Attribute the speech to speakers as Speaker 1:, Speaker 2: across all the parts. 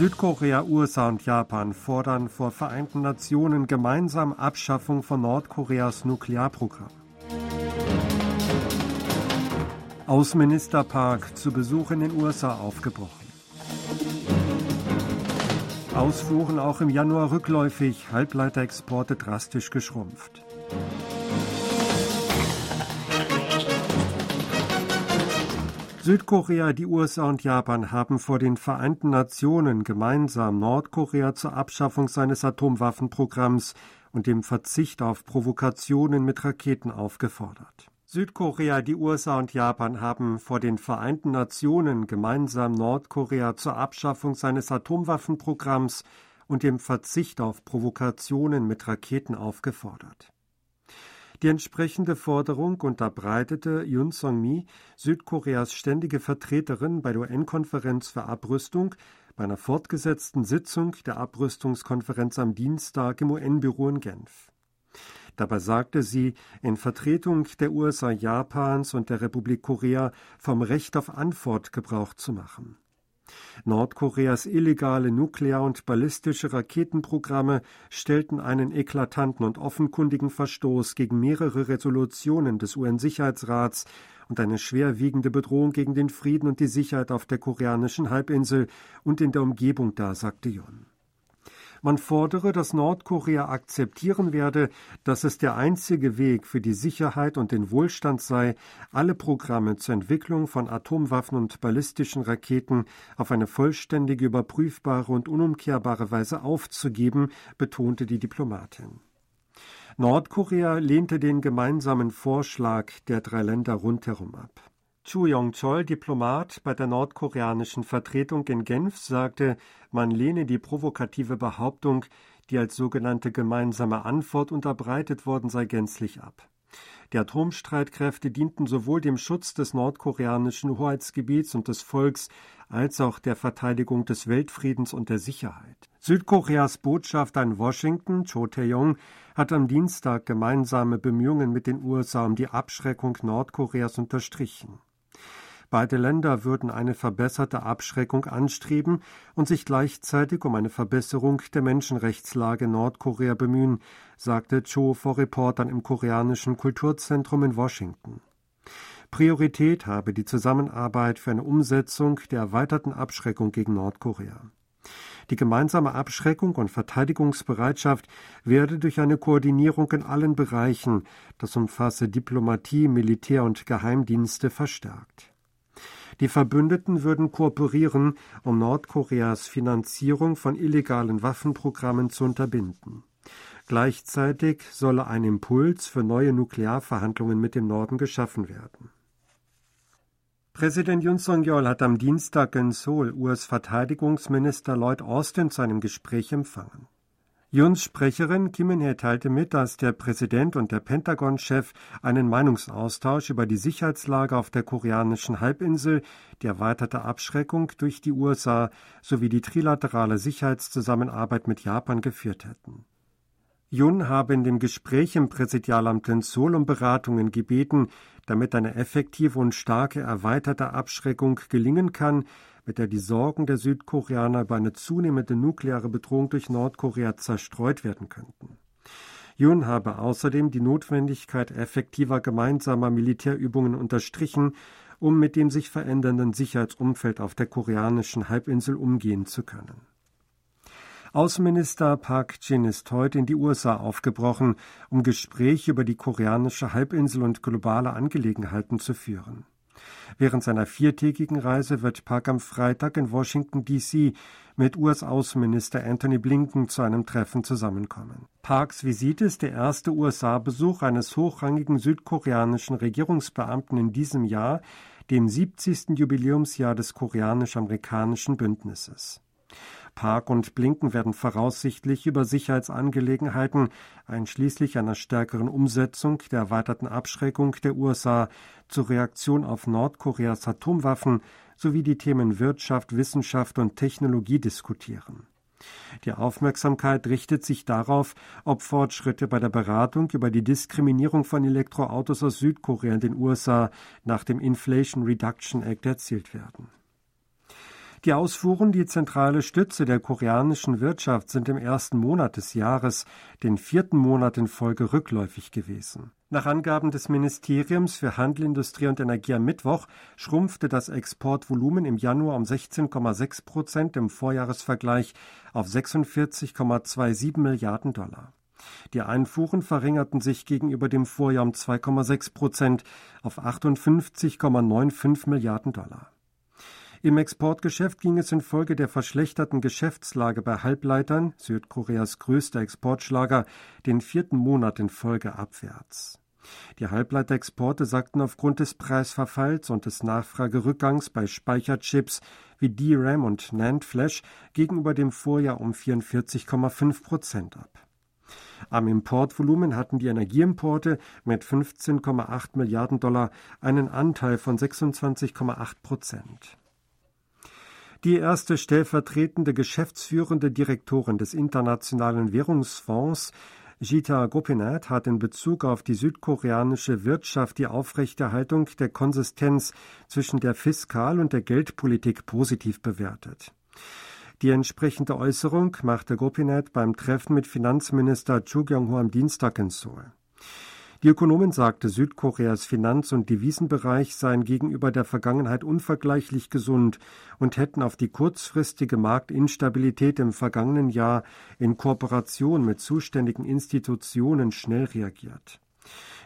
Speaker 1: Südkorea, USA und Japan fordern vor Vereinten Nationen gemeinsam Abschaffung von Nordkoreas Nuklearprogramm. Außenminister Park zu Besuch in den USA aufgebrochen. Ausfuhren auch im Januar rückläufig, Halbleiterexporte drastisch geschrumpft. Südkorea, die USA und Japan haben vor den Vereinten Nationen gemeinsam Nordkorea zur Abschaffung seines Atomwaffenprogramms und dem Verzicht auf Provokationen mit Raketen aufgefordert. Südkorea, die USA und Japan haben vor den Vereinten Nationen gemeinsam Nordkorea zur Abschaffung seines Atomwaffenprogramms und dem Verzicht auf Provokationen mit Raketen aufgefordert. Die entsprechende Forderung unterbreitete Yun Song-mi, Südkoreas ständige Vertreterin bei der UN-Konferenz für Abrüstung, bei einer fortgesetzten Sitzung der Abrüstungskonferenz am Dienstag im UN-Büro in Genf. Dabei sagte sie, in Vertretung der USA, Japans und der Republik Korea vom Recht auf Antwort Gebrauch zu machen. Nordkoreas illegale nuklear- und ballistische Raketenprogramme stellten einen eklatanten und offenkundigen Verstoß gegen mehrere Resolutionen des UN-Sicherheitsrats und eine schwerwiegende Bedrohung gegen den Frieden und die Sicherheit auf der koreanischen Halbinsel und in der Umgebung dar, sagte Yon. Man fordere, dass Nordkorea akzeptieren werde, dass es der einzige Weg für die Sicherheit und den Wohlstand sei, alle Programme zur Entwicklung von Atomwaffen und ballistischen Raketen auf eine vollständige, überprüfbare und unumkehrbare Weise aufzugeben, betonte die Diplomatin. Nordkorea lehnte den gemeinsamen Vorschlag der drei Länder rundherum ab. Chu Yong-chol, Diplomat bei der nordkoreanischen Vertretung in Genf, sagte, man lehne die provokative Behauptung, die als sogenannte gemeinsame Antwort unterbreitet worden sei, gänzlich ab. Die Atomstreitkräfte dienten sowohl dem Schutz des nordkoreanischen Hoheitsgebiets und des Volks als auch der Verteidigung des Weltfriedens und der Sicherheit. Südkoreas Botschafter in Washington, Cho Tae-yong, hat am Dienstag gemeinsame Bemühungen mit den USA um die Abschreckung Nordkoreas unterstrichen. Beide Länder würden eine verbesserte Abschreckung anstreben und sich gleichzeitig um eine Verbesserung der Menschenrechtslage in Nordkorea bemühen, sagte Cho vor Reportern im koreanischen Kulturzentrum in Washington. Priorität habe die Zusammenarbeit für eine Umsetzung der erweiterten Abschreckung gegen Nordkorea. Die gemeinsame Abschreckung und Verteidigungsbereitschaft werde durch eine Koordinierung in allen Bereichen, das umfasse Diplomatie, Militär und Geheimdienste, verstärkt. Die Verbündeten würden kooperieren, um Nordkoreas Finanzierung von illegalen Waffenprogrammen zu unterbinden. Gleichzeitig solle ein Impuls für neue Nuklearverhandlungen mit dem Norden geschaffen werden. Präsident Yun Song-yeol hat am Dienstag in Seoul US-Verteidigungsminister Lloyd Austin zu einem Gespräch empfangen. Juns Sprecherin Kim teilte mit, dass der Präsident und der Pentagon-Chef einen Meinungsaustausch über die Sicherheitslage auf der koreanischen Halbinsel, die erweiterte Abschreckung durch die USA sowie die trilaterale Sicherheitszusammenarbeit mit Japan geführt hätten. Jun habe in dem Gespräch im Präsidialamt in Seoul um Beratungen gebeten, damit eine effektive und starke erweiterte Abschreckung gelingen kann, mit der die Sorgen der Südkoreaner über eine zunehmende nukleare Bedrohung durch Nordkorea zerstreut werden könnten. Yun habe außerdem die Notwendigkeit effektiver gemeinsamer Militärübungen unterstrichen, um mit dem sich verändernden Sicherheitsumfeld auf der koreanischen Halbinsel umgehen zu können. Außenminister Park Jin ist heute in die USA aufgebrochen, um Gespräche über die koreanische Halbinsel und globale Angelegenheiten zu führen. Während seiner viertägigen Reise wird Park am Freitag in Washington, D.C. mit US-Außenminister Anthony Blinken zu einem Treffen zusammenkommen. Parks Visite ist der erste USA-Besuch eines hochrangigen südkoreanischen Regierungsbeamten in diesem Jahr, dem 70. Jubiläumsjahr des koreanisch-amerikanischen Bündnisses. Park und Blinken werden voraussichtlich über Sicherheitsangelegenheiten, einschließlich einer stärkeren Umsetzung der erweiterten Abschreckung der USA zur Reaktion auf Nordkoreas Atomwaffen sowie die Themen Wirtschaft, Wissenschaft und Technologie diskutieren. Die Aufmerksamkeit richtet sich darauf, ob Fortschritte bei der Beratung über die Diskriminierung von Elektroautos aus Südkorea in den USA nach dem Inflation Reduction Act erzielt werden. Die Ausfuhren, die zentrale Stütze der koreanischen Wirtschaft, sind im ersten Monat des Jahres, den vierten Monat in Folge, rückläufig gewesen. Nach Angaben des Ministeriums für Handel, Industrie und Energie am Mittwoch schrumpfte das Exportvolumen im Januar um 16,6 Prozent im Vorjahresvergleich auf 46,27 Milliarden Dollar. Die Einfuhren verringerten sich gegenüber dem Vorjahr um 2,6 Prozent auf 58,95 Milliarden Dollar. Im Exportgeschäft ging es infolge der verschlechterten Geschäftslage bei Halbleitern, Südkoreas größter Exportschlager, den vierten Monat in Folge abwärts. Die Halbleiterexporte sackten aufgrund des Preisverfalls und des Nachfragerückgangs bei Speicherchips wie DRAM und NAND Flash gegenüber dem Vorjahr um 44,5 Prozent ab. Am Importvolumen hatten die Energieimporte mit 15,8 Milliarden Dollar einen Anteil von 26,8 Prozent. Die erste stellvertretende geschäftsführende Direktorin des Internationalen Währungsfonds, Gita Gopinath, hat in Bezug auf die südkoreanische Wirtschaft die Aufrechterhaltung der Konsistenz zwischen der Fiskal- und der Geldpolitik positiv bewertet. Die entsprechende Äußerung machte Gopinath beim Treffen mit Finanzminister Chu Kyung-ho am Dienstag in Seoul. Die Ökonomin sagte, Südkoreas Finanz- und Devisenbereich seien gegenüber der Vergangenheit unvergleichlich gesund und hätten auf die kurzfristige Marktinstabilität im vergangenen Jahr in Kooperation mit zuständigen Institutionen schnell reagiert.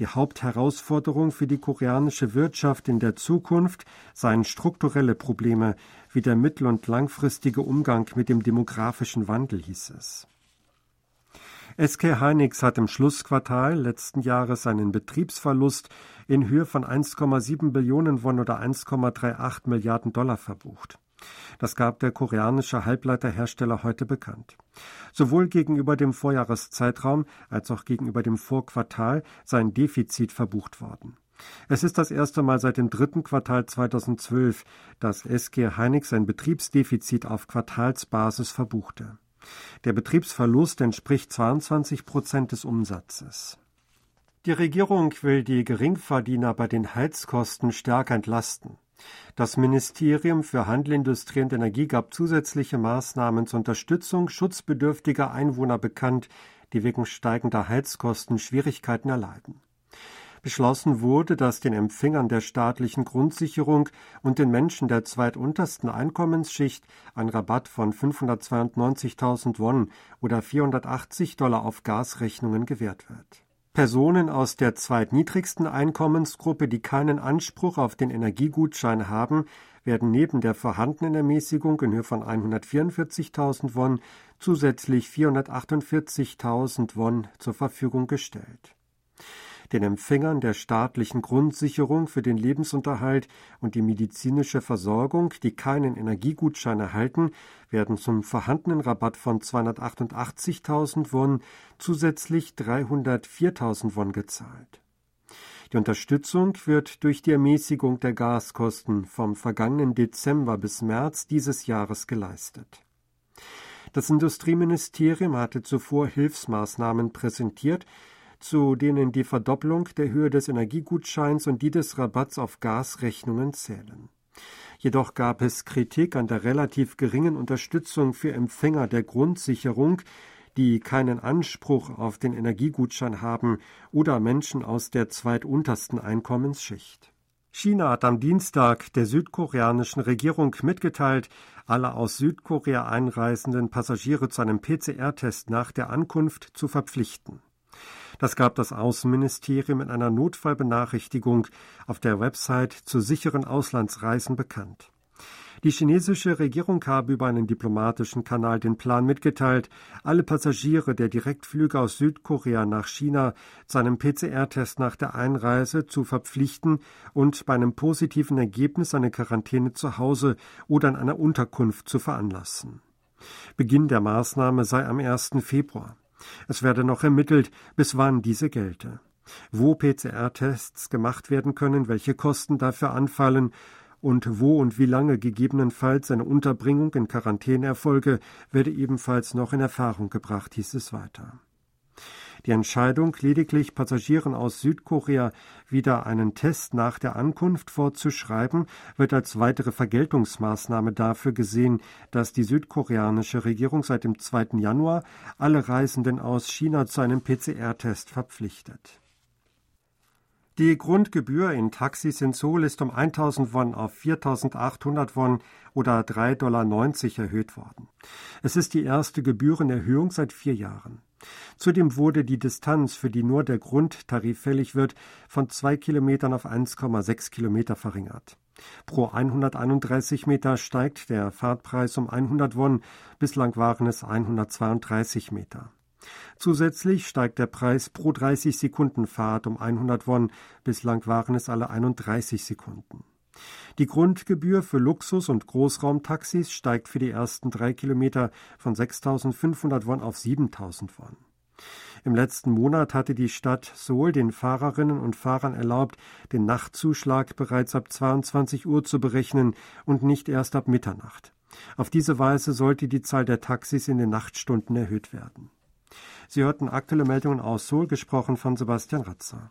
Speaker 1: Die Hauptherausforderung für die koreanische Wirtschaft in der Zukunft seien strukturelle Probleme wie der mittel- und langfristige Umgang mit dem demografischen Wandel, hieß es. SK Hynix hat im Schlussquartal letzten Jahres einen Betriebsverlust in Höhe von 1,7 Billionen Won oder 1,38 Milliarden Dollar verbucht. Das gab der koreanische Halbleiterhersteller heute bekannt. Sowohl gegenüber dem Vorjahreszeitraum als auch gegenüber dem Vorquartal sei ein Defizit verbucht worden. Es ist das erste Mal seit dem dritten Quartal 2012, dass SG Hynix ein Betriebsdefizit auf Quartalsbasis verbuchte. Der Betriebsverlust entspricht 22 Prozent des Umsatzes. Die Regierung will die Geringverdiener bei den Heizkosten stärker entlasten. Das Ministerium für Handel, Industrie und Energie gab zusätzliche Maßnahmen zur Unterstützung schutzbedürftiger Einwohner bekannt, die wegen steigender Heizkosten Schwierigkeiten erleiden. Beschlossen wurde, dass den Empfängern der staatlichen Grundsicherung und den Menschen der zweituntersten Einkommensschicht ein Rabatt von 592.000 Won oder 480 Dollar auf Gasrechnungen gewährt wird. Personen aus der zweitniedrigsten Einkommensgruppe, die keinen Anspruch auf den Energiegutschein haben, werden neben der vorhandenen Ermäßigung in Höhe von 144.000 Won zusätzlich 448.000 Won zur Verfügung gestellt den Empfängern der staatlichen Grundsicherung für den Lebensunterhalt und die medizinische Versorgung, die keinen Energiegutschein erhalten, werden zum vorhandenen Rabatt von 288.000 Won zusätzlich 304.000 Won gezahlt. Die Unterstützung wird durch die Ermäßigung der Gaskosten vom vergangenen Dezember bis März dieses Jahres geleistet. Das Industrieministerium hatte zuvor Hilfsmaßnahmen präsentiert, zu denen die Verdopplung der Höhe des Energiegutscheins und die des Rabatts auf Gasrechnungen zählen. Jedoch gab es Kritik an der relativ geringen Unterstützung für Empfänger der Grundsicherung, die keinen Anspruch auf den Energiegutschein haben oder Menschen aus der zweituntersten Einkommensschicht. China hat am Dienstag der südkoreanischen Regierung mitgeteilt, alle aus Südkorea einreisenden Passagiere zu einem PCR-Test nach der Ankunft zu verpflichten. Das gab das Außenministerium in einer Notfallbenachrichtigung auf der Website zu sicheren Auslandsreisen bekannt. Die chinesische Regierung habe über einen diplomatischen Kanal den Plan mitgeteilt, alle Passagiere der Direktflüge aus Südkorea nach China zu einem PCR-Test nach der Einreise zu verpflichten und bei einem positiven Ergebnis eine Quarantäne zu Hause oder in einer Unterkunft zu veranlassen. Beginn der Maßnahme sei am 1. Februar. Es werde noch ermittelt, bis wann diese gelte. Wo PCR-Tests gemacht werden können, welche Kosten dafür anfallen und wo und wie lange gegebenenfalls eine Unterbringung in Quarantäne erfolge, werde ebenfalls noch in Erfahrung gebracht, hieß es weiter. Die Entscheidung, lediglich Passagieren aus Südkorea wieder einen Test nach der Ankunft vorzuschreiben, wird als weitere Vergeltungsmaßnahme dafür gesehen, dass die südkoreanische Regierung seit dem 2. Januar alle Reisenden aus China zu einem PCR-Test verpflichtet. Die Grundgebühr in Taxis in Seoul ist um 1000 Won auf 4800 Won oder 3,90 Dollar erhöht worden. Es ist die erste Gebührenerhöhung seit vier Jahren. Zudem wurde die Distanz, für die nur der Grundtarif fällig wird, von zwei Kilometern auf 1,6 Kilometer verringert. Pro 131 Meter steigt der Fahrtpreis um 100 Won, bislang waren es 132 Meter. Zusätzlich steigt der Preis pro 30 Sekunden Fahrt um 100 Won, bislang waren es alle 31 Sekunden. Die Grundgebühr für Luxus- und Großraumtaxis steigt für die ersten drei Kilometer von 6.500 Won auf 7.000 Won. Im letzten Monat hatte die Stadt Seoul den Fahrerinnen und Fahrern erlaubt, den Nachtzuschlag bereits ab 22 Uhr zu berechnen und nicht erst ab Mitternacht. Auf diese Weise sollte die Zahl der Taxis in den Nachtstunden erhöht werden. Sie hörten aktuelle Meldungen aus Seoul, gesprochen von Sebastian Ratzer.